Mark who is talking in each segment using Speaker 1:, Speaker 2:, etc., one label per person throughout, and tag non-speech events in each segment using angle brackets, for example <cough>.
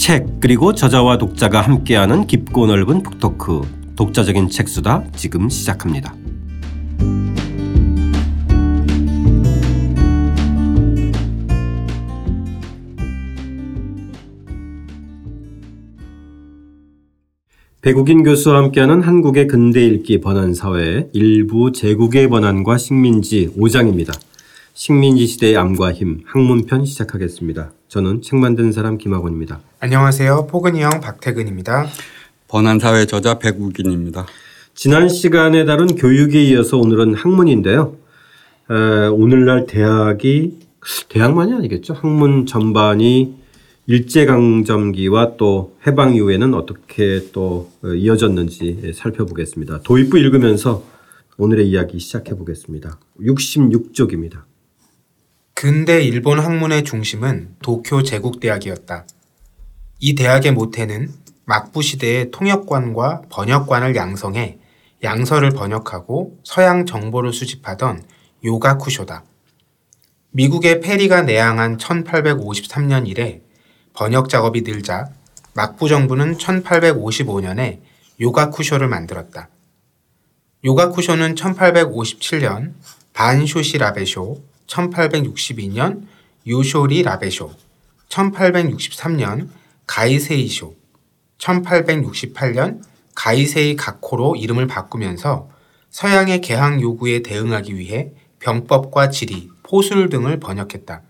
Speaker 1: 책 그리고 저자와 독자가 함께하는 깊고 넓은 북토크 독자적인 책수다 지금 시작합니다. 배국인 교수와 함께하는 한국의 근대 읽기 번안 사회 일부 제국의 번안과 식민지 5장입니다. 식민지 시대의 암과 힘 학문편 시작하겠습니다. 저는 책 만든 사람 김학원입니다.
Speaker 2: 안녕하세요. 포근이 형 박태근입니다.
Speaker 3: 번안사회 저자 백우긴입니다.
Speaker 1: 지난 시간에 다룬 교육에 이어서 오늘은 학문인데요. 에, 오늘날 대학이 대학만이 아니겠죠. 학문 전반이 일제강점기와 또 해방 이후에는 어떻게 또 이어졌는지 살펴보겠습니다. 도입부 읽으면서 오늘의 이야기 시작해 보겠습니다. 66쪽입니다.
Speaker 2: 근대 일본 학문의 중심은 도쿄 제국대학이었다. 이 대학의 모태는 막부 시대의 통역관과 번역관을 양성해 양서를 번역하고 서양 정보를 수집하던 요가쿠쇼다. 미국의 페리가 내항한 1853년 이래 번역 작업이 늘자 막부 정부는 1855년에 요가쿠쇼를 만들었다. 요가쿠쇼는 1857년 반쇼시 라베쇼, 1862년 요쇼리 라베쇼, 1863년 가이세이쇼, 1868년 가이세이 가코로 이름을 바꾸면서 서양의 개항 요구에 대응하기 위해 병법과 지리, 포술 등을 번역했다.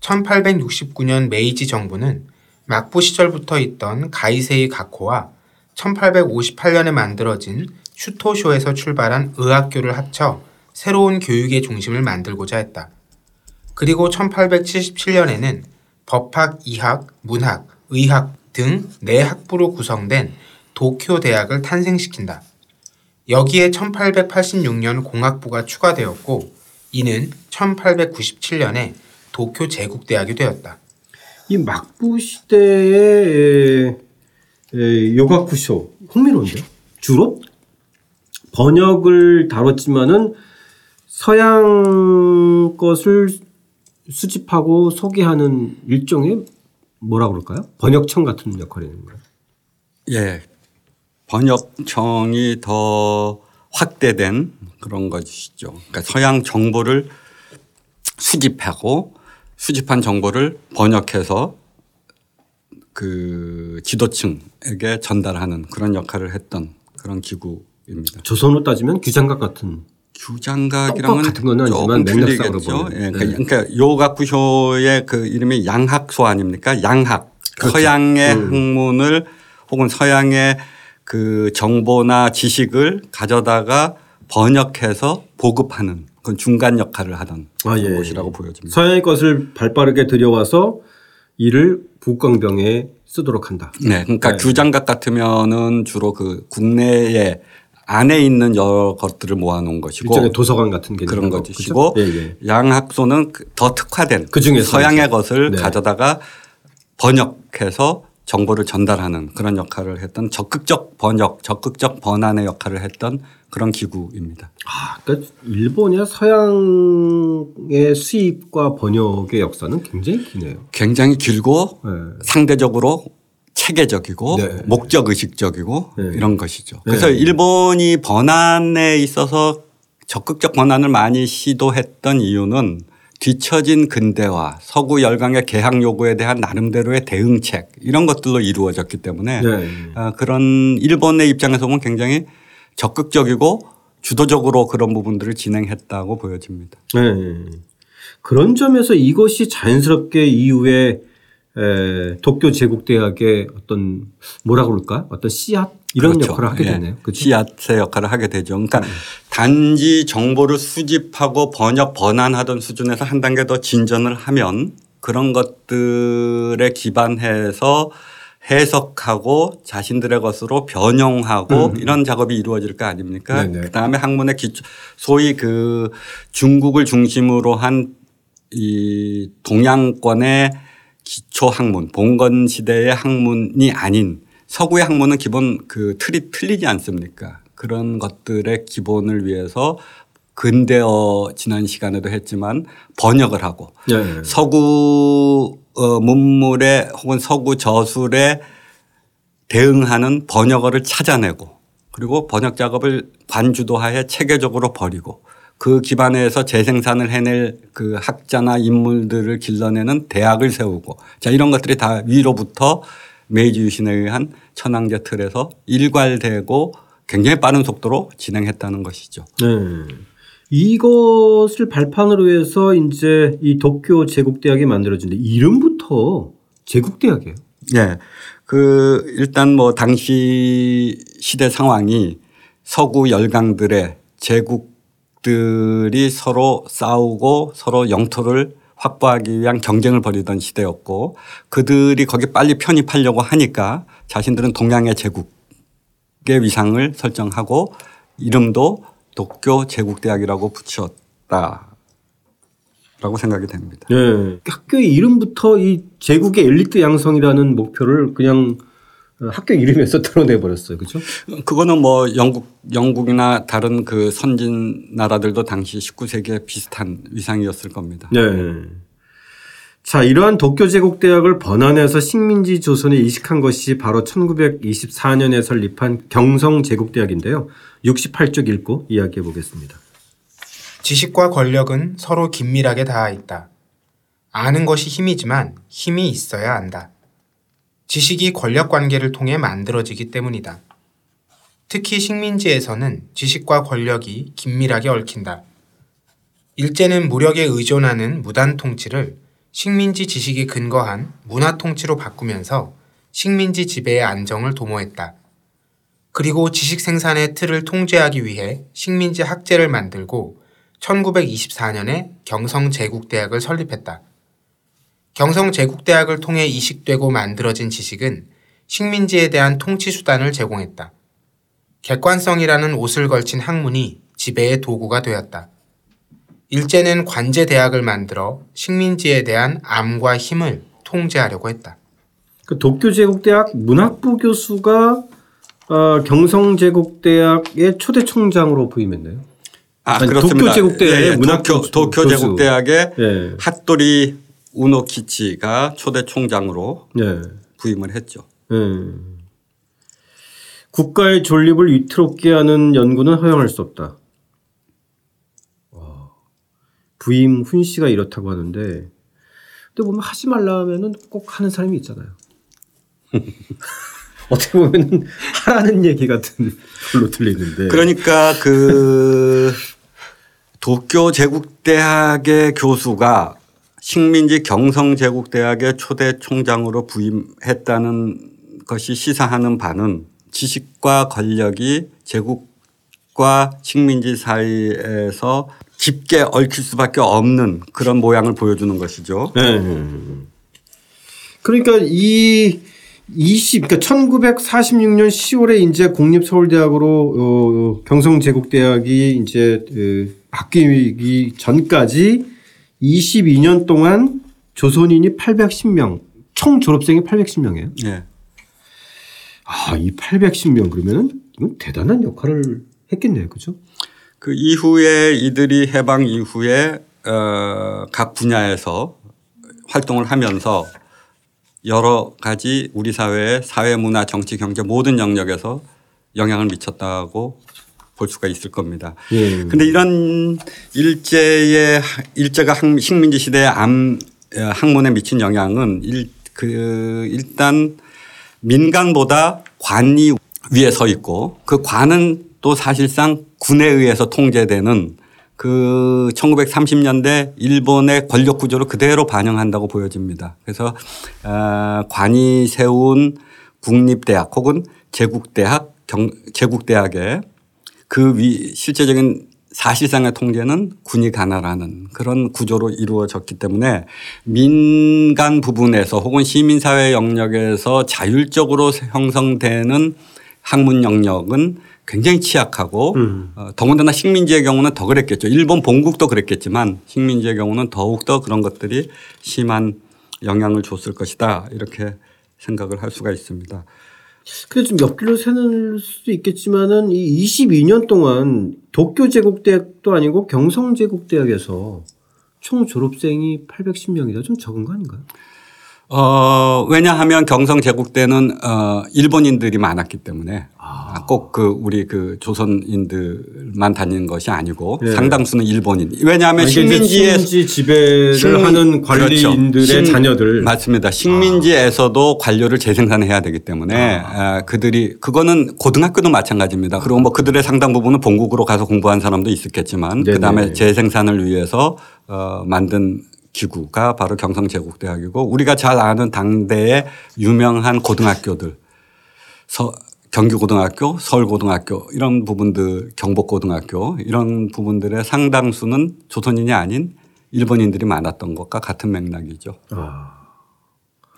Speaker 2: 1869년 메이지 정부는 막부 시절부터 있던 가이세이 가코와 1858년에 만들어진 슈토쇼에서 출발한 의학교를 합쳐 새로운 교육의 중심을 만들고자 했다. 그리고 1877년에는 법학, 이학, 문학, 의학 등 네 학부로 구성된 도쿄 대학을 탄생시킨다. 여기에 1886년 공학부가 추가되었고 이는 1897년에 도쿄 제국대학이 되었다.
Speaker 1: 이 막부 시대의 요가쿠쇼 흥미로운데 주로 번역을 다뤘지만은 서양 것을 수집하고 소개하는 일종의 뭐라 그럴까요? 번역청 같은 역할이 있는 거예요.
Speaker 3: 예. 번역청이 더 확대된 그런 것이죠. 그러니까 서양 정보를 수집하고 수집한 정보를 번역해서 그 지도층에게 전달하는 그런 역할을 했던 그런 기구입니다.
Speaker 1: 조선으로 따지면 규장각 같은
Speaker 3: 규장각이랑은
Speaker 1: 같은 건
Speaker 3: 조금 틀리겠죠. 예. 그러니까, 네. 그러니까 요가쿠쇼의 그 이름이 양학소 아닙니까? 양학. 그렇죠. 서양의 음. 학문을 혹은 서양의 그 정보나 지식을 가져다가 번역해서 보급하는 그건 중간 역할을 하던 아, 예. 곳이라고 보여집니다.
Speaker 1: 서양의 것을 발빠르게 들여와서 이를 북광병에 쓰도록 한다.
Speaker 3: 네. 그러니까 네. 규장각 같으면은 주로 그 국내에 안에 있는 여러 것들을 모아놓은 것이고
Speaker 1: 일종의 도서관 같은 게
Speaker 3: 그런 것이고 예, 예. 양학소는 그더 특화된
Speaker 1: 그 중에
Speaker 3: 서양의 것을 네. 가져다가 번역해서 정보를 전달하는 그런 역할을 했던 적극적 번역, 적극적 번안의 역할을 했던 그런 기구입니다.
Speaker 1: 아, 그러니까 일본이나 서양의 수입과 번역의 역사는 굉장히 기네요.
Speaker 3: 굉장히 길고 네. 상대적으로 체계적이고 네. 목적 의식적이고 네. 이런 것이죠. 그래서 네. 일본이 번안에 있어서 적극적 번안을 많이 시도했던 이유는 뒤처진 근대화, 서구 열강의 개항 요구에 대한 나름대로의 대응책 이런 것들로 이루어졌기 때문에 네. 아, 그런 일본의 입장에서 보면 굉장히 적극적이고 주도적으로 그런 부분들을 진행했다고 보여집니다. 네.
Speaker 1: 그런 점에서 이것이 자연스럽게 이후에 에, 도쿄 제국대학의 어떤 뭐라 그럴까 어떤 씨앗 이런 그렇죠. 역할을 하게 예. 되네요.
Speaker 3: 그렇죠? 씨앗의 역할을 하게 되죠. 그러니까 음. 단지 정보를 수집하고 번역 번안하던 수준에서 한 단계 더 진전을 하면 그런 것들에 기반해서 해석하고 자신들의 것으로 변형하고 음. 이런 작업이 이루어질 거 아닙니까? 네네. 그다음에 학문의 기초 소위 그 중국을 중심으로 한 이 동양권의 기초 학문, 봉건 시대의 학문이 아닌 서구의 학문은 기본 그 틀이 틀리지 않습니까? 그런 것들의 기본을 위해서 근대어 지난 시간에도 했지만 번역을 하고 네. 서구 어, 문물에 혹은 서구 저술에 대응하는 번역어를 찾아내고 그리고 번역 작업을 관주도하에 체계적으로 벌이고 그 기반에서 재생산을 해낼 그 학자나 인물들을 길러내는 대학을 세우고 자 이런 것들이 다 위로부터 메이지 유신에 의한 천황제 틀에서 일괄되고 굉장히 빠른 속도로 진행했다는 것이죠.
Speaker 1: 네. 이것을 발판으로 해서 이제 이 도쿄 제국대학이 만들어진데 이름부터 제국대학이에요.
Speaker 3: 예. 그 일단 뭐 당시 시대 상황이 서구 열강들의 제국 들이 서로 싸우고 서로 영토를 확보하기 위한 경쟁을 벌이던 시대였고 그들이 거기 빨리 편입하려고 하니까 자신들은 동양의 제국의 위상을 설정하고 이름도 도쿄 제국대학이라고 붙였다. 라고 생각이 됩니다.
Speaker 1: 네. 학교의 이름부터 이 제국의 엘리트 양성이라는 목표를 그냥 학교 이름에서 <laughs> 드러내 버렸어요. 그렇죠?
Speaker 3: 그거는 뭐 영국 영국이나 다른 그 선진 나라들도 당시 19세기에 비슷한 위상이었을 겁니다.
Speaker 1: 네. 자, 이러한 도쿄 제국 대학을 번안해서 식민지 조선에 이식한 것이 바로 1924년에 설립한 경성 제국 대학인데요. 68쪽 읽고 이야기해 보겠습니다.
Speaker 2: 지식과 권력은 서로 긴밀하게 닿아 있다. 아는 것이 힘이지만 힘이 있어야 안다. 지식이 권력 관계를 통해 만들어지기 때문이다. 특히 식민지에서는 지식과 권력이 긴밀하게 얽힌다. 일제는 무력에 의존하는 무단 통치를 식민지 지식에 근거한 문화 통치로 바꾸면서 식민지 지배의 안정을 도모했다. 그리고 지식 생산의 틀을 통제하기 위해 식민지 학제를 만들고 1924년에 경성 제국대학을 설립했다. 경성 제국대학을 통해 이식되고 만들어진 지식은 식민지에 대한 통치 수단을 제공했다. 객관성이라는 옷을 걸친 학문이 지배의 도구가 되었다. 일제는 관제대학을 만들어 식민지에 대한 암과 힘을 통제하려고 했다.
Speaker 1: 그 도쿄 제국대학 문학부 교수가 어, 경성제국대학의 초대 총장으로 부임했나요?
Speaker 3: 아,
Speaker 1: 아니,
Speaker 3: 그렇습니다.
Speaker 1: 도쿄 제국대학의
Speaker 3: 예, 예,
Speaker 1: 문학
Speaker 3: 도쿄,
Speaker 1: 교수-
Speaker 3: 도쿄
Speaker 1: 교수.
Speaker 3: 제국대학의
Speaker 1: 예.
Speaker 3: 핫도리 우노키치가 초대 총장으로
Speaker 1: 네.
Speaker 3: 부임을 했죠.
Speaker 1: 음. 국가의 존립을 위태롭게 하는 연구는 허용할 수 없다. 와. 부임 훈시가 이렇다고 하는데, 근데 보면 하지 말라면은 꼭 하는 사람이 있잖아요. <laughs> 어떻게 보면 하라는 얘기 같은 걸로 들리는데.
Speaker 3: 그러니까 그 도쿄 제국대학의 교수가 식민지 경성제국대학의 초대 총장으로 부임했다는 것이 시사하는 바는 지식과 권력이 제국과 식민지 사이에서 깊게 얽힐 수밖에 없는 그런 모양을 보여주는 것이죠.
Speaker 1: 네. 그러니까 이 20, 그러니까 1946년 10월에 이제 국립서울대학으로 어, 경성제국대학이 이제 그 바뀌기 전까지 22년 동안 조선인이 810명, 총 졸업생이 810명이에요.
Speaker 3: 예.
Speaker 1: 아, 이 810명 그러면은 이건 대단한 역할을 했겠네요. 그죠?
Speaker 3: 그 이후에 이들이 해방 이후에 어, 각 분야에서 활동을 하면서 여러 가지 우리 사회의 사회, 문화, 정치, 경제 모든 영역에서 영향을 미쳤다고 볼 수가 있을 겁니다.
Speaker 1: 예.
Speaker 3: 근데 이런 일제의 일제가 학- 식민지 시대의 암 어, 학문에 미친 영향은 일, 그 일단 민간보다 관이 위에 서 있고 그 관은 또 사실상 군에 의해서 통제되는 그 1930년대 일본의 권력 구조를 그대로 반영한다고 보여집니다. 그래서 아, 관이 세운 국립대학 혹은 제국대학 경, 제국대학에 그 위 실제적인 사실상의 통제는 군이 관할하는 그런 구조로 이루어졌기 때문에 민간 부분에서 혹은 시민사회 영역에서 자율적으로 형성되는 학문 영역은 굉장히 취약하고
Speaker 1: 음.
Speaker 3: 어, 더군다나 식민지의 경우는 더 그랬겠죠. 일본 본국도 그랬겠지만 식민지의 경우는 더욱더 그런 것들이 심한 영향을 줬을 것이다. 이렇게 생각을 할 수가 있습니다.
Speaker 1: 근데 좀 옆길로 새는 수도 있겠지만은 이 22년 동안 도쿄 제국대학도 아니고 경성 제국대학에서 총 졸업생이 810명이다. 좀 적은 거 아닌가요?
Speaker 3: 어, 왜냐하면 경성 제국 때는 어, 일본인들이 많았기 때문에 꼭그 우리 그 조선인들만 다니는 것이 아니고
Speaker 1: 네.
Speaker 3: 상당수는 일본인. 왜냐하면 식민지에
Speaker 1: 식민지 지배를
Speaker 3: 식민-
Speaker 1: 하는 관리인들의
Speaker 3: 그렇죠. 식-
Speaker 1: 자녀들
Speaker 3: 맞습니다. 식민지에서도 관료를 재생산해야 되기 때문에
Speaker 1: 아.
Speaker 3: 아, 그들이 그거는 고등학교도 마찬가지입니다. 그리고 뭐 그들의 상당 부분은 본국으로 가서 공부한 사람도 있었겠지만
Speaker 1: 네네.
Speaker 3: 그다음에 재생산을 위해서 어, 만든 기구가 바로 경성제국대학이고 우리가 잘 아는 당대의 유명한 고등학교들 서 경기고등학교, 서울고등학교 이런 부분들 경복고등학교 이런 부분들의 상당수는 조선인이 아닌 일본인들이 많았던 것과 같은 맥락이죠.
Speaker 1: 아,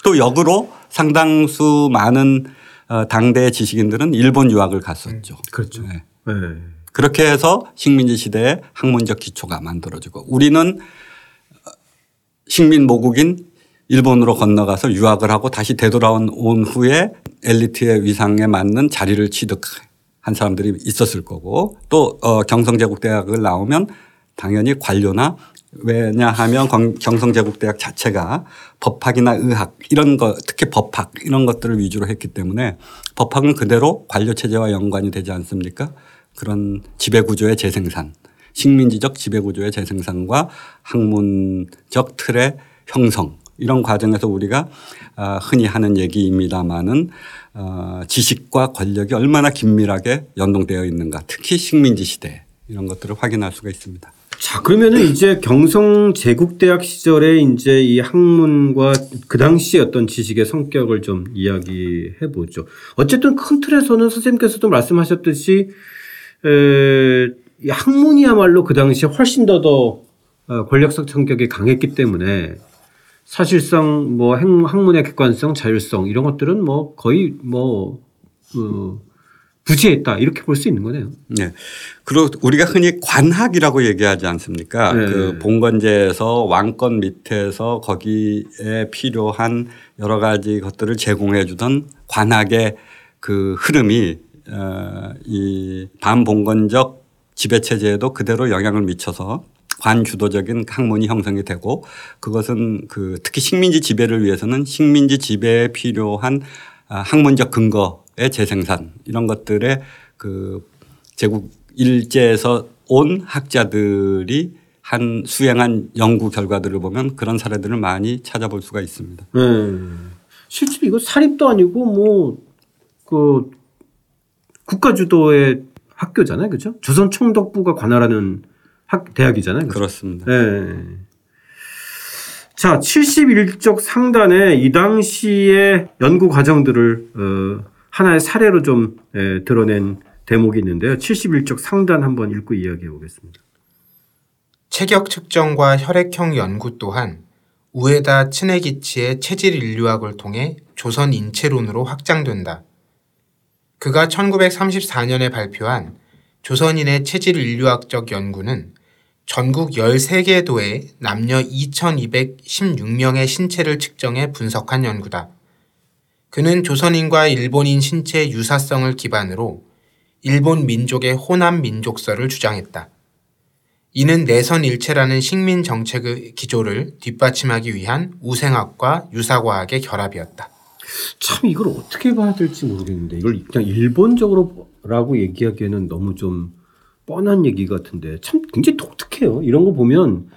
Speaker 3: 또 역으로 상당수 많은 어, 당대 지식인들은 일본 유학을 갔었죠.
Speaker 1: 그렇죠.
Speaker 3: 네.
Speaker 1: 네.
Speaker 3: 그렇게 해서 식민지 시대에 학문적 기초가 만들어지고 우리는 어, 식민 모국인 일본으로 건너가서 유학을 하고 다시 되돌아온 온 후에 엘리트의 위상에 맞는 자리를 취득한 사람들이 있었을 거고 또 어, 경성제국대학을 나오면 당연히 관료나 왜냐하면 경- 경성제국대학 자체가 법학이나 의학 이런 거 특히 법학 이런 것들을 위주로 했기 때문에 법학은 그대로 관료 체제와 연관이 되지 않습니까? 그런 지배 구조의 재생산, 식민지적 지배 구조의 재생산과 학문적 틀의 형성 이런 과정에서 우리가 아, 흔히 하는 얘기입니다마는 어, 지식과 권력이 얼마나 긴밀하게 연동되어 있는가 특히 식민지 시대 이런 것들을 확인할 수가 있습니다.
Speaker 1: 자, 그러면은 이제 경성 제국대학 시절에 이제 이 학문과 그 당시 어떤 지식의 성격을 좀 이야기해 보죠. 어쨌든 큰 틀에서는 선생님께서도 말씀하셨듯이 학문이야말로 그 당시에 훨씬 더더 어, 권력적 성격이 강했기 때문에 사실상 뭐 학- 학문의 객관성, 자율성 이런 것들은 뭐 거의 뭐 어, 부재했다 이렇게 볼 수 있는 거네요.
Speaker 3: 네. 그리고 우리가 흔히 관학이라고 얘기하지 않습니까?
Speaker 1: 네.
Speaker 3: 그 봉건제에서 왕권 밑에서 거기에 필요한 여러 가지 것들을 제공해 주던 관학의 그 흐름이 어, 이 반봉건적 지배 체제에도 그대로 영향을 미쳐서 관주도적인 학문이 형성이 되고 그것은 그 특히 식민지 지배를 위해서는 식민지 지배에 필요한 아, 학문적 근거의 재생산 이런 것들의 그 제국 일제에서 온 학자들이 한 수행한 연구 결과들을 보면 그런 사례들을 많이 찾아볼 수가 있습니다.
Speaker 1: 네. 실제로 이거 사립도 아니고 뭐 그 국가 주도의 학교잖아요, 그죠? 조선 총독부가 관할하는 학 대학이잖아요. 그죠?
Speaker 3: 그렇습니다.
Speaker 1: 네. 자, 71쪽 상단에 이 당시의 연구 과정들을 어, 하나의 사례로 좀 에, 드러낸 대목이 있는데요. 71쪽 상단 한번 읽고 이야기해 보겠습니다.
Speaker 2: 체격 측정과 혈액형 연구 또한 우에다 츠네기치의 체질 인류학을 통해 조선 인체론으로 확장된다. 그가 1934년에 발표한 조선인의 체질 인류학적 연구는 전국 13개 도의 남녀 2216명의 신체를 측정해 분석한 연구다. 그는 조선인과 일본인 신체 유사성을 기반으로 일본 민족의 호남 민족설을 주장했다. 이는 내선 일체라는 식민 정책의 기조를 뒷받침하기 위한 우생학과 유사과학의 결합이었다.
Speaker 1: 참 이걸 어떻게 봐야 될지 모르겠는데 이걸 그냥 일본적으로라고 얘기하기에는 너무 좀 뻔한 얘기 같은데 참 굉장히 독특해요. 이런 거 보면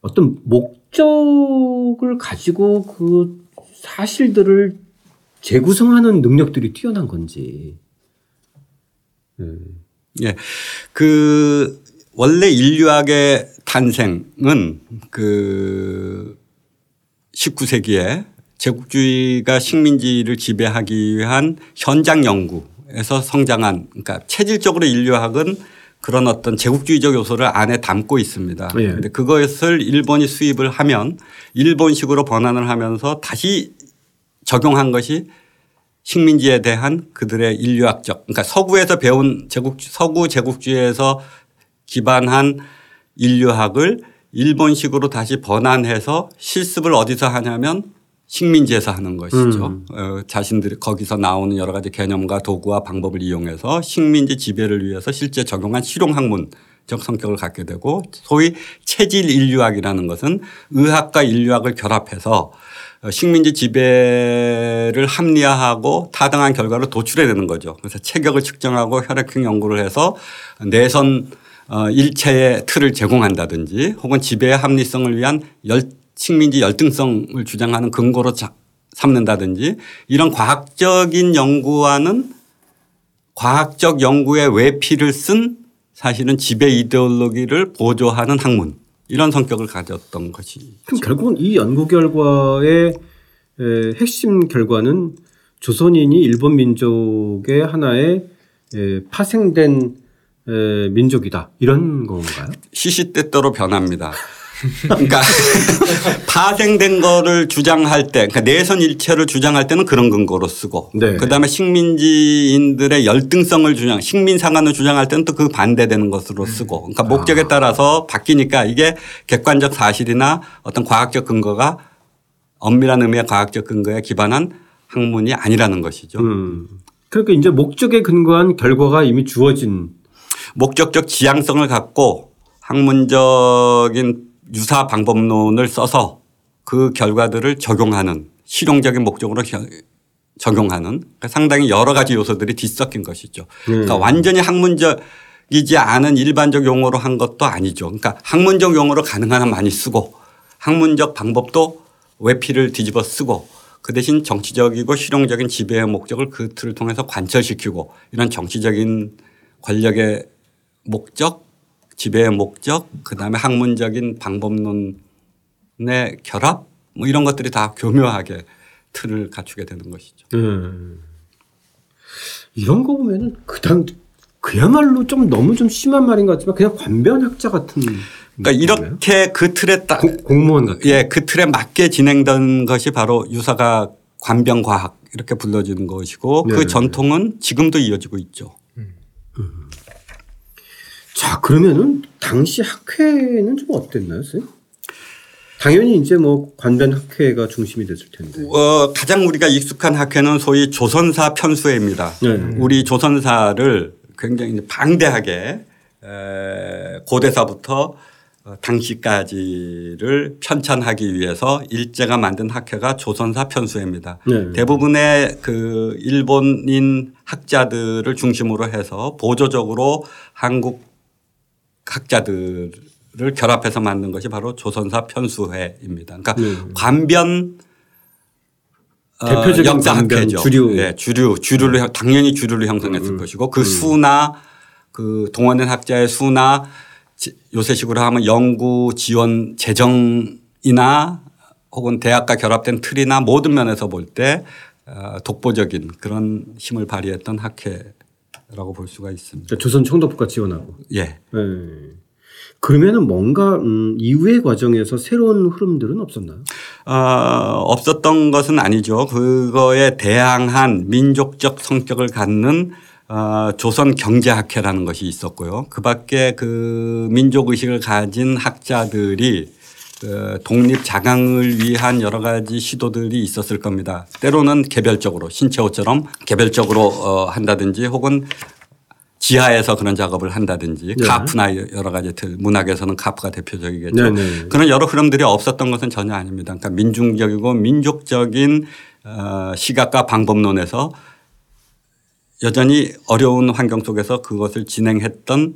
Speaker 1: 어떤 목적을 가지고 그 사실들을 재구성하는 능력들이 뛰어난 건지. 네.
Speaker 3: 예. 그 원래 인류학의 탄생은 그 19세기에 제국주의가 식민지를 지배하기 위한 현장 연구에서 성장한 그러니까 체질적으로 인류학은 그런 어떤 제국주의적 요소를 안에 담고 있습니다.
Speaker 1: 예.
Speaker 3: 그런데 그것을 일본이 수입을 하면 일본식으로 번안을 하면서 다시 적용한 것이 식민지에 대한 그들의 인류학적 그러니까 서구에서 배운 제국 서구 제국주의에서 기반한 인류학을 일본식으로 다시 번안해서 실습을 어디서 하냐면 식민지에서 하는 것이죠.
Speaker 1: 음.
Speaker 3: 어, 자신들이 거기서 나오는 여러 가지 개념과 도구와 방법을 이용해서 식민지 지배를 위해서 실제 적용한 실용학문 적 성격을 갖게 되고 소위 체질 인류학이라는 것은 의학과 인류학을 결합해서 어, 식민지 지배를 합리화하고 타당한 결과를 도출해야 되는 거죠. 그래서 체격을 측정하고 혈액형 연구를 해서 내선 어, 일체의 틀을 제공한다든지 혹은 지배의 합리성을 위한 열, 식민지 열등성을 주장하는 근거로 자, 삼는다든지 이런 과학적인 연구와는 과학적 연구의 외피를 쓴 사실은 지배 이데올로기를 보조하는 학문 이런 성격을 가졌던 것이.
Speaker 1: 그럼 결국은 이 연구 결과의 에, 핵심 결과는 조선인이 일본 민족의 하나의 에, 파생된 에, 민족이다 이런 건가요?
Speaker 3: 시시때때로 변합니다. 그러니까 <laughs> 파생된 거를 주장할 때, 그러니까 내선 일체를 주장할 때는 그런 근거로 쓰고,
Speaker 1: 네.
Speaker 3: 그다음에 식민지인들의 열등성을 주장, 식민 상한을 주장할 때는 또 그 반대되는 것으로 쓰고, 그러니까 목적에 따라서 바뀌니까 이게 객관적 사실이나 어떤 과학적 근거가 엄밀한 의미의 과학적 근거에 기반한 학문이 아니라는 것이죠.
Speaker 1: 음. 그러니까 이제 목적에 근거한 결과가 이미 주어진
Speaker 3: 목적적 지향성을 갖고 학문적인 유사 방법론을 써서 그 결과들을 적용하는 실용적인 목적으로 겨- 적용하는 그러니까 상당히 여러 가지 요소들이 뒤섞인 것이죠. 그러니까 완전히 학문적이지 않은 일반적 용어로 한 것도 아니죠. 그러니까 학문적 용어로 가능한 한 많이 쓰고 학문적 방법도 외피를 뒤집어 쓰고 그 대신 정치적이고 실용적인 지배의 목적을 그 틀을 통해서 관철시키고 이런 정치적인 권력의 목적, 지배의 목적, 그 다음에 학문적인 방법론의 결합 뭐 이런 것들이 다 교묘하게 틀을 갖추게 되는 것이죠.
Speaker 1: 음. 이런 거 보면은 그당 그야말로 좀 너무 좀 심한 말인 것 같지만 그냥 관변학자 같은
Speaker 3: 그러니까 이렇게 그 틀에 딱
Speaker 1: 고- 공무원 같은
Speaker 3: 예, 그 틀에 맞게 진행된 것이 바로 유사가 관병과학 이렇게 불러지는 것이고
Speaker 1: 네.
Speaker 3: 그 전통은 지금도 이어지고 있죠.
Speaker 1: 자 그러면은 당시 학회는 좀 어땠나요, 선생님? 당연히 이제 뭐 관변 학회가 중심이 됐을 텐데.
Speaker 3: 어, 가장 우리가 익숙한 학회는 소위 조선사 편수회입니다.
Speaker 1: 네.
Speaker 3: 우리 조선사를 굉장히 방대하게 에, 고대사부터 어, 당시까지를 편찬하기 위해서 일제가 만든 학회가 조선사 편수회입니다.
Speaker 1: 네.
Speaker 3: 대부분의 그 일본인 학자들을 중심으로 해서 보조적으로 한국 학자들을 결합해서 만든 것이 바로 조선사 편수회입니다. 그러니까
Speaker 1: 네.
Speaker 3: 관변 어,
Speaker 1: 대표적인
Speaker 3: 역사학회죠.
Speaker 1: 주류.
Speaker 3: 네, 주류, 주류를 형- 당연히 주류를 형성했을 것이고 그 수나 그 동원된 학자의 수나 지- 요새식으로 하면 연구 지원 재정이나 혹은 대학과 결합된 틀이나 모든 면에서 볼때 어, 독보적인 그런 힘을 발휘했던 학회 라고 볼 수가 있습니다.
Speaker 1: 그러니까 조선 총독부가 지원하고.
Speaker 3: 예.
Speaker 1: 네. 그러면은 뭔가 음, 이후의 과정에서 새로운 흐름들은 없었나요?
Speaker 3: 어, 없었던 것은 아니죠. 그거에 대항한 민족적 성격을 갖는 어, 조선 경제학회라는 것이 있었고요. 그 밖에 그 민족 의식을 가진 학자들이 그 독립 자강을 위한 여러 가지 시도들이 있었을 겁니다. 때로는 개별적으로 신채호처럼 개별적으로 어, 한다든지 혹은 지하에서 그런 작업을 한다든지
Speaker 1: 네.
Speaker 3: 카프나 여러 가지 틀 문학에서는 카프가 대표적이겠죠.
Speaker 1: 네, 네.
Speaker 3: 그런 여러 흐름들이 없었던 것은 전혀 아닙니다. 그러니까 민중적이고 민족적인 어, 시각과 방법론에서 여전히 어려운 환경 속에서 그것을 진행했던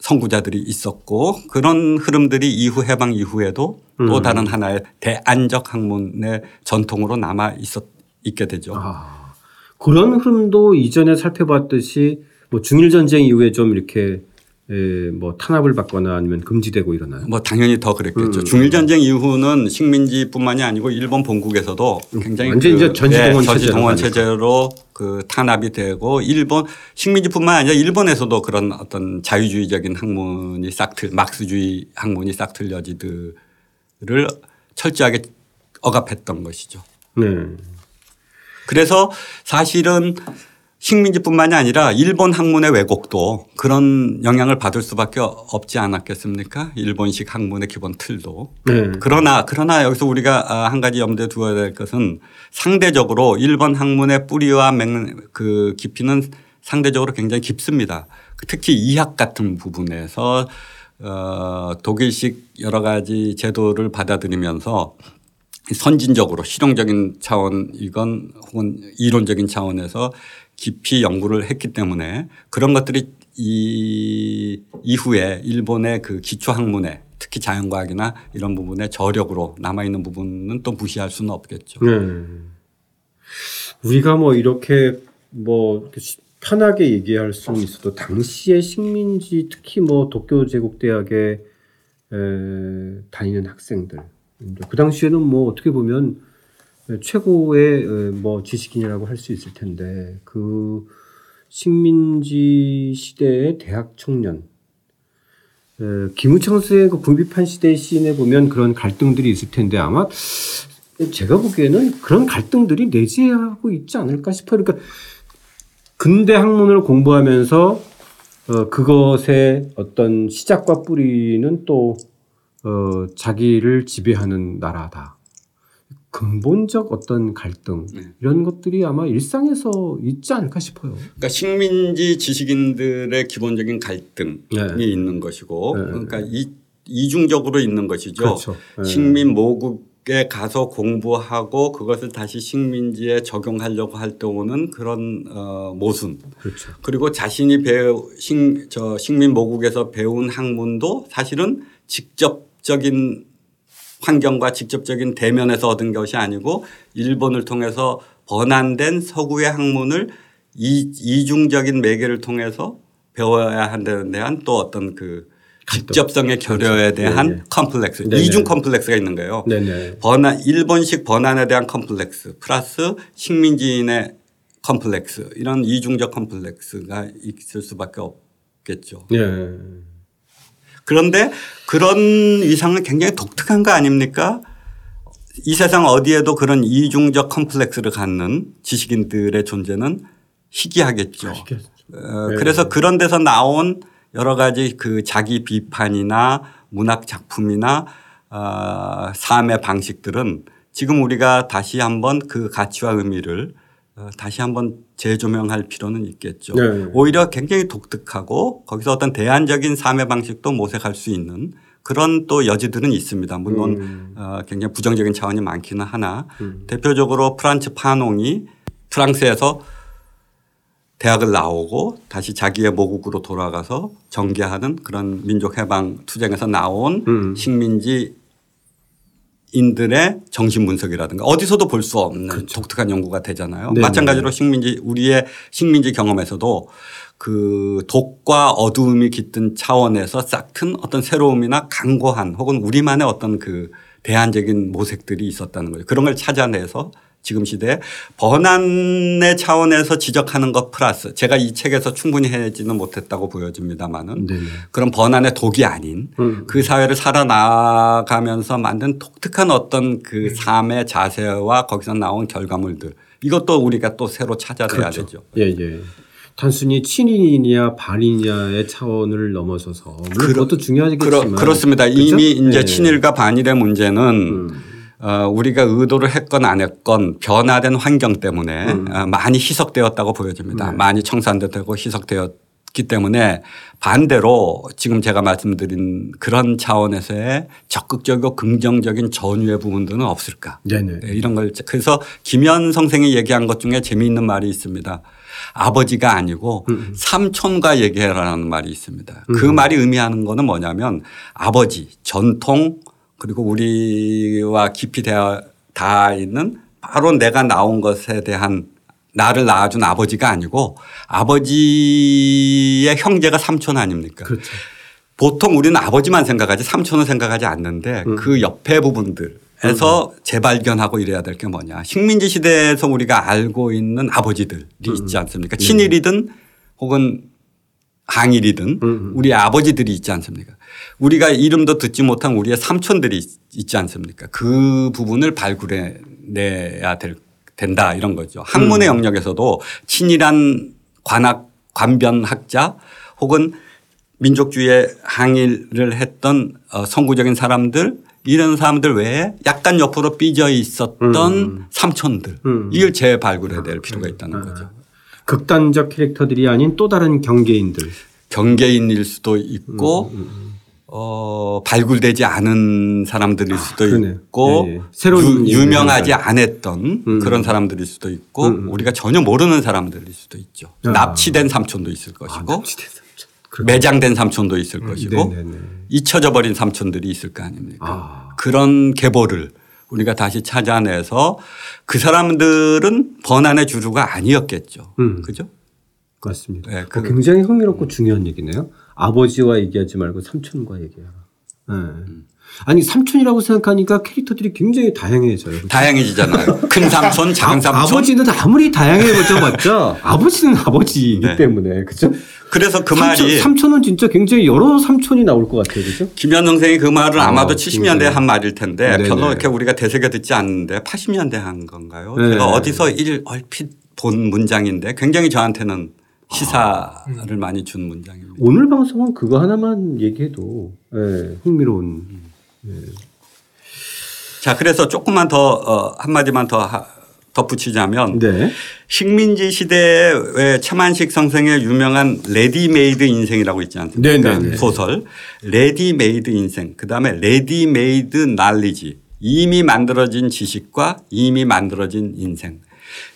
Speaker 3: 선구자들이 있었고 그런 흐름들이 이후 해방 이후에도 또 다른 하나의 대안적 학문의 전통으로 남아 있었 있게 되죠.
Speaker 1: 아, 그런 흐름도 이전에 살펴봤듯이 뭐 중일 전쟁 이후에 좀 이렇게 에, 뭐 탄압을 받거나 아니면 금지되고 이러나요?
Speaker 3: 뭐 당연히 더 그랬겠죠.
Speaker 1: 음.
Speaker 3: 중일 전쟁 이후는 식민지뿐만이 아니고 일본 본국에서도 굉장히
Speaker 1: 완전히
Speaker 3: 그
Speaker 1: 이제 전지 동원
Speaker 3: 예, 전지동원
Speaker 1: 체제로
Speaker 3: 체제로 그 탄압이 되고 일본 식민지뿐만 아니라 일본에서도 그런 어떤 자유주의적인 학문이 싹 틀 막스주의 학문이 싹 틀려지들을 철저하게 억압했던 것이죠.
Speaker 1: 네.
Speaker 3: 그래서 사실은 식민지뿐만이 아니라 일본 학문의 왜곡도 그런 영향을 받을 수밖에 없지 않았겠습니까? 일본식 학문의 기본 틀도.
Speaker 1: 네.
Speaker 3: 그러나 그러나 여기서 우리가 아, 한 가지 염두에 두어야 될 것은 상대적으로 일본 학문의 뿌리와 맹, 그 깊이는 상대적으로 굉장히 깊습니다. 특히 이학 같은 부분에서 어, 독일식 여러 가지 제도를 받아들이면서 선진적으로 실용적인 차원 이건 혹은 이론적인 차원에서 깊이 연구를 했기 때문에 그런 것들이 이 이후에 일본의 그 기초 학문에 특히 자연과학이나 이런 부분에 저력으로 남아 있는 부분은 또 무시할 수는 없겠죠.
Speaker 1: 네. 우리가 뭐 이렇게 뭐 편하게 얘기할 수는 있어도 당시의 식민지 특히 뭐 도쿄 제국 대학에 에, 다니는 학생들 그 당시에는 뭐 어떻게 보면 최고의 에, 뭐 지식인이라고 할 수 있을 텐데 그 식민지 시대의 대학 청년 에, 김우창수의 그 군비판 시대 시인에 보면 그런 갈등들이 있을 텐데 아마 제가 보기에는 그런 갈등들이 내재하고 있지 않을까 싶어요. 그러니까 근대 학문을 공부하면서 어, 그것의 어떤 시작과 뿌리는 또 어, 자기를 지배하는 나라다. 근본적 어떤 갈등
Speaker 3: 네.
Speaker 1: 이런 것들이 아마 일상에서 있지 않을까 싶어요.
Speaker 3: 그러니까 식민지 지식인들의 기본적인 갈등이
Speaker 1: 네.
Speaker 3: 있는 것이고
Speaker 1: 네.
Speaker 3: 그러니까 이, 이중적으로 있는 것이죠.
Speaker 1: 그렇죠. 네.
Speaker 3: 식민 모국에 가서 공부하고 그것을 다시 식민지에 적용하려고 할 때 오는 그런 어, 모순
Speaker 1: 그렇죠.
Speaker 3: 그리고 자신이 배우 식, 저 식민 모국에서 배운 학문도 사실은 직접적인 환경과 직접적인 대면에서 얻은 것이 아니고 일본을 통해서 번안된 서구의 학문을 이, 이중적인 매개를 통해서 배워야 한다는 대한 또 어떤 그 직접성의 결여에 대한
Speaker 1: 네, 네.
Speaker 3: 컴플렉스
Speaker 1: 네, 네.
Speaker 3: 이중 컴플렉스가 있는 거예요.
Speaker 1: 네네.
Speaker 3: 번안 일본식 번안에 대한 컴플렉스 플러스 식민지인의 컴플렉스 이런 이중적 컴플렉스가 있을 수밖에 없겠죠.
Speaker 1: 네.
Speaker 3: 그런데 그런 이상은 굉장히 독특한 거 아닙니까? 이 세상 어디에도 그런 이중적 컴플렉스를 갖는 지식인들의 존재는 희귀하겠죠.
Speaker 1: 희귀하죠.
Speaker 3: 어,
Speaker 1: 네.
Speaker 3: 그래서 그런 데서 나온 여러 가지 그 자기 비판이나 문학 작품이나 어, 삶의 방식들은 지금 우리가 다시 한번 그 가치와 의미를 어, 다시 한번 재조명할 필요는 있겠죠.
Speaker 1: 네.
Speaker 3: 오히려 굉장히 독특하고 거기서 어떤 대안적인 삶의 방식도 모색할 수 있는 그런 또 여지들은 있습니다. 물론
Speaker 1: 음.
Speaker 3: 어, 굉장히 부정적인 차원이 많기는 하나
Speaker 1: 음.
Speaker 3: 대표적으로 프란츠 파농이 프랑스에서 대학을 나오고 다시 자기의 모국으로 돌아가서 전개하는 그런 민족 해방 투쟁에서 나온
Speaker 1: 음.
Speaker 3: 식민지 인들의 정신 분석이라든가 어디서도 볼 수 없는
Speaker 1: 그렇죠.
Speaker 3: 독특한 연구가 되잖아요.
Speaker 1: 네네.
Speaker 3: 마찬가지로 식민지 우리의 식민지 경험에서도 그 독과 어두움이 깃든 차원에서 싹튼 어떤 새로움이나 강고한 혹은 우리만의 어떤 그 대안적인 모색들이 있었다는 거죠. 그런 걸 찾아내서 지금 시대에 번안의 차원에서 지적하는 것 플러스 제가 이 책에서 충분히 해지는 못했다고 보여집니다만은
Speaker 1: 네네.
Speaker 3: 그런 번안의 독이 아닌
Speaker 1: 음.
Speaker 3: 그 사회를 살아나가면서 만든 독특한 어떤 그 삶의 자세와 거기서 나온 결과물들 이것도 우리가 또 새로 찾아내야
Speaker 1: 그렇죠.
Speaker 3: 되죠.
Speaker 1: 예, 예. 단순히 친인이냐 반이냐의 차원을 넘어서서 물론
Speaker 3: 그러-
Speaker 1: 그것도 중요하겠지만
Speaker 3: 그렇, 그렇습니다.
Speaker 1: 그죠?
Speaker 3: 이미 이제
Speaker 1: 예.
Speaker 3: 친일과 반일의 문제는
Speaker 1: 음.
Speaker 3: 어, 우리가 의도를 했건 안 했건 변화된 환경 때문에
Speaker 1: 음.
Speaker 3: 어, 많이 희석되었다고 보여집니다.
Speaker 1: 네.
Speaker 3: 많이 청산되고 희석되었기 때문에 반대로 지금 제가 말씀드린 그런 차원에서의 적극적이고 긍정적인 전유의 부분들은 없을까.
Speaker 1: 네네.
Speaker 3: 네, 이런 걸 그래서 김현 선생이 얘기한 것 중에 재미있는 말이 있습니다. 아버지가 아니고
Speaker 1: 음.
Speaker 3: 삼촌과 얘기해라라는 말이 있습니다. 그
Speaker 1: 음.
Speaker 3: 말이 의미하는 거는 뭐냐면 아버지 전통 그리고 우리와 깊이 닿아- 있는 바로 내가 나온 것에 대한 나를 낳아준 아버지가 아니고 아버지의 형제가 삼촌 아닙니까?
Speaker 1: 그렇죠.
Speaker 3: 보통 우리는 아버지만 생각하지 삼촌은 생각하지 않는데
Speaker 1: 음.
Speaker 3: 그 옆에 부분들에서 재발견하고 이래야 될 게 뭐냐. 식민지 시대에서 우리가 알고 있는 아버지들이
Speaker 1: 음.
Speaker 3: 있지 않습니까? 친일이든 혹은 항일이든
Speaker 1: 음.
Speaker 3: 우리 아버지들이 있지 않습니까? 우리가 이름도 듣지 못한 우리의 삼촌들이 있- 있지 않습니까? 그 부분을 발굴해 내야 될 된다 이런 거죠. 학문의
Speaker 1: 음.
Speaker 3: 영역에서도 친일한 관학 관변학자 혹은 민족주의에 항일을 했던 어, 선구적인 사람들 이런 사람들 외에 약간 옆으로 삐져 있었던
Speaker 1: 음.
Speaker 3: 삼촌들
Speaker 1: 음.
Speaker 3: 이걸 재발굴해야 될 필요가 있다는
Speaker 1: 아.
Speaker 3: 거죠.
Speaker 1: 극단적 캐릭터들이 아닌 또 다른 경계인들.
Speaker 3: 경계인일 수도 있고
Speaker 1: 음,
Speaker 3: 어, 발굴되지 않은 사람들일 수도
Speaker 1: 그러네요.
Speaker 3: 있고
Speaker 1: 예, 예. 새로운
Speaker 3: 유, 명하지. 않았던
Speaker 1: 음.
Speaker 3: 그런 사람들일 수도 있고
Speaker 1: 음, 음.
Speaker 3: 우리가 전혀 모르는 사람들일 수도 있죠.
Speaker 1: 아.
Speaker 3: 납치된 삼촌도 있을 것이고
Speaker 1: 아, 납치된 삼촌.
Speaker 3: 매장된 삼촌도 있을 것이고
Speaker 1: 네네네.
Speaker 3: 잊혀져 버린 삼촌들이 있을 거 아닙니까?
Speaker 1: 아.
Speaker 3: 그런 계보를 우리가 다시 찾아내서 그 사람들은 번안의 주류가 아니었겠죠.
Speaker 1: 음.
Speaker 3: 그죠?
Speaker 1: 맞습니다.
Speaker 3: 네,
Speaker 1: 어,
Speaker 3: 그-
Speaker 1: 굉장히 흥미롭고 중요한 얘기네요. 아버지와 얘기하지 말고 삼촌과 얘기해라. 네. 아니 삼촌이라고 생각하니까 캐릭터들이 굉장히 다양해져요. 그죠?
Speaker 3: 다양해지잖아요. <laughs> 큰 삼촌, 작은 삼촌.
Speaker 1: 아, 버지는 아무리 다양해져 봤자 <laughs> 아버지는 아버지이기
Speaker 3: 네.
Speaker 1: 때문에 그죠?
Speaker 3: 그래서 그
Speaker 1: 삼촌,
Speaker 3: 말이
Speaker 1: 삼촌은 진짜 굉장히 여러 삼촌이 나올 것 같아요, 그죠?
Speaker 3: 김현 선생이 그 말은
Speaker 1: 어,
Speaker 3: 아마도 70년대에
Speaker 1: 굉장히.
Speaker 3: 한 말일 텐데
Speaker 1: 네네.
Speaker 3: 별로 이렇게 우리가 되새겨 듣지 않는데 80년대 한 건가요?
Speaker 1: 네.
Speaker 3: 제가 어디서 일 얼핏 본 문장인데 굉장히 저한테는 시사를 많이 준 문장입니다.
Speaker 1: 오늘 방송은 그거 하나만 얘기해도 예, 흥미로운.
Speaker 3: 자, 그래서 조금만 더 어, 한마디만 더 하- 덧붙이자면
Speaker 1: 네.
Speaker 3: 식민지 시대에 왜 채만식 선생의 유명한 레디메이드 인생이라고 있지 않습니까?
Speaker 1: 네네네.
Speaker 3: 소설 레디메이드 인생 그다음에 ready-made knowledge 이미 만들어진 지식과 이미 만들어진 인생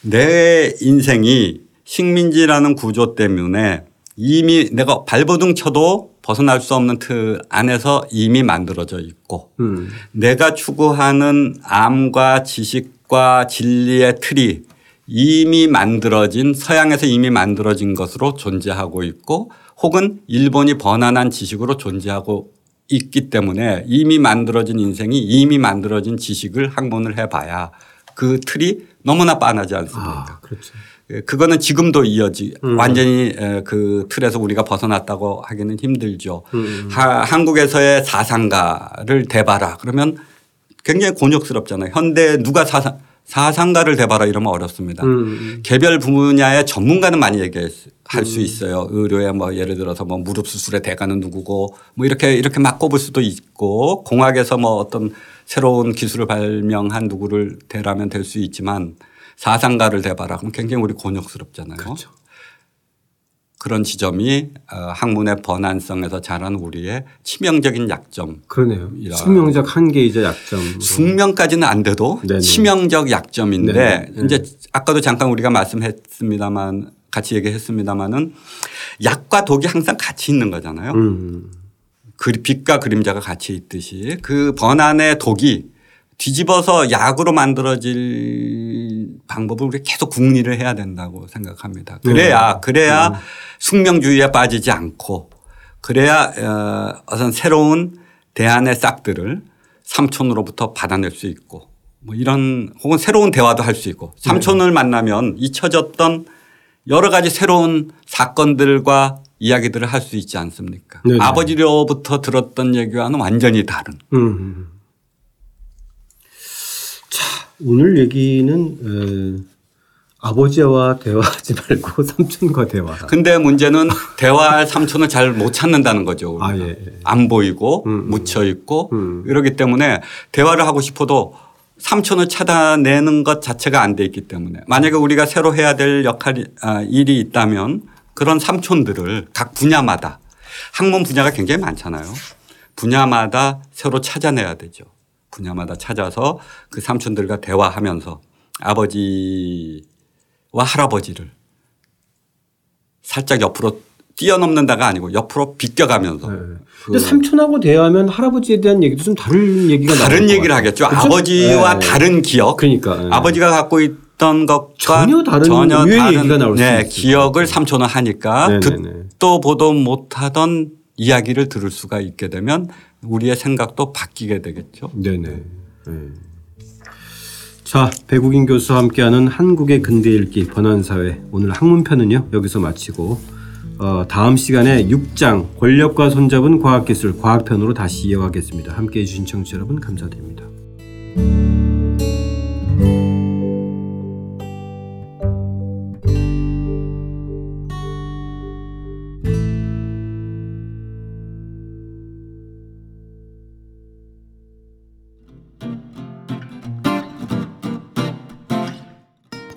Speaker 3: 내 인생이 식민지라는 구조 때문에 이미 내가 발버둥 쳐도 벗어날 수 없는 틀 안에서 이미 만들어져 있고
Speaker 1: 음.
Speaker 3: 내가 추구하는 암과 지식과 진리의 틀이 이미 만들어진 서양에서 이미 만들어진 것으로 존재하고 있고 혹은 일본이 번안한 지식으로 존재하고 있기 때문에 이미 만들어진 인생이 이미 만들어진 지식을 학문을 해봐야 그 틀이 너무나 빤하지 않습니까?
Speaker 1: 아, 그렇죠.
Speaker 3: 예, 그거는 지금도 이어지
Speaker 1: 음.
Speaker 3: 완전히 에, 그 틀에서 우리가 벗어났다고 하기는 힘들죠.
Speaker 1: 음.
Speaker 3: 하, 한국에서의 사상가를 대봐라 그러면 굉장히 곤욕스럽잖아요. 현대 누가 사상, 사상가를 대봐라 이러면 어렵습니다.
Speaker 1: 음.
Speaker 3: 개별 분야의 전문가는 많이 얘기할 수 있어요. 의료에 뭐 예를 들어서 뭐 무릎 수술의 대가는 누구고 뭐 이렇게 이렇게 막 꼽을 수도 있고 공학에서 뭐 어떤 새로운 기술을 발명한 누구를 대라면 될 수 있지만 사상가를 대봐라 그럼 굉장히 우리 곤욕스럽잖아요.
Speaker 1: 그렇죠.
Speaker 3: 그런 지점이 어, 학문의 번안성에서 자란 우리의 치명적인 약점.
Speaker 1: 그러네요. 숙명적 한계이자 약점.
Speaker 3: 숙명까지는 안 돼도
Speaker 1: 네네.
Speaker 3: 치명적 약점인데
Speaker 1: 네네.
Speaker 3: 이제 아까도 잠깐 우리가 말씀했습니다만 같이 얘기했습니다마는 약과 독이 항상 같이 있는 거잖아요.
Speaker 1: 음.
Speaker 3: 그 빛과 그림자가 같이 있듯이 그 번안의 독이 뒤집어서 약으로 만들어질 방법을 우리 계속 궁리를 해야 된다고 생각합니다. 그래야 그래야 숙명주의에 빠지지 않고 그래야 어, 어떤 새로운 대안의 싹들을 삼촌으로부터 받아낼 수 있고 뭐 이런 혹은 새로운 대화도 할 수 있고 삼촌을 만나면 잊혀졌던 여러 가지 새로운 사건들과 이야기들을 할 수 있지 않습니까?
Speaker 1: 네네.
Speaker 3: 아버지로부터 들었던 얘기와는 완전히 다른.
Speaker 1: 음. 자, 오늘 얘기는 에, 아버지와 대화하지 <laughs> 말고 삼촌과 대화.
Speaker 3: 근데 문제는 대화할 삼촌을 잘 못 찾는다는 거죠. 우리가.
Speaker 1: 아, 예, 예.
Speaker 3: 안 보이고
Speaker 1: 음, 음.
Speaker 3: 묻혀 있고
Speaker 1: 음.
Speaker 3: 이러기 때문에 대화를 하고 싶어도 삼촌을 찾아내는 것 자체가 안 돼 있기 때문에 만약에 우리가 새로 해야 될 역할이 아, 일이 있다면 그런 삼촌들을 각 분야마다 학문 분야가 굉장히 많잖아요. 분야마다 새로 찾아내야 되죠. 분야마다 찾아서 그 삼촌들과 대화하면서 아버지와 할아버지를 살짝 옆으로 뛰어넘는다가 아니고 옆으로 비껴가면서
Speaker 1: 네.
Speaker 3: 그
Speaker 1: 근데 삼촌하고 대화하면 할아버지에 대한 얘기도 좀 다른 얘기가
Speaker 3: 다른
Speaker 1: 것
Speaker 3: 얘기를. 하겠죠.
Speaker 1: 그렇죠?
Speaker 3: 아버지와
Speaker 1: 네.
Speaker 3: 다른 기억.
Speaker 1: 그러니까 네.
Speaker 3: 아버지가 갖고 있던 것과
Speaker 1: 전혀 다른 유의 얘기가 나올 수
Speaker 3: 네,
Speaker 1: 있을
Speaker 3: 기억을 삼촌은 하니까
Speaker 1: 네네네.
Speaker 3: 듣도 보도 못하던 이야기를 들을 수가 있게 되면 우리의 생각도 바뀌게 되겠죠.
Speaker 1: 네네. 네. 자, 배국인 교수와 함께하는 한국의 근대 읽기 번안사회 오늘 학문편은요 여기서 마치고 어, 다음 시간에 6장 권력과 손잡은 과학기술 과학편으로 다시 이어가겠습니다. 함께해 주신 청취자 여러분 감사드립니다.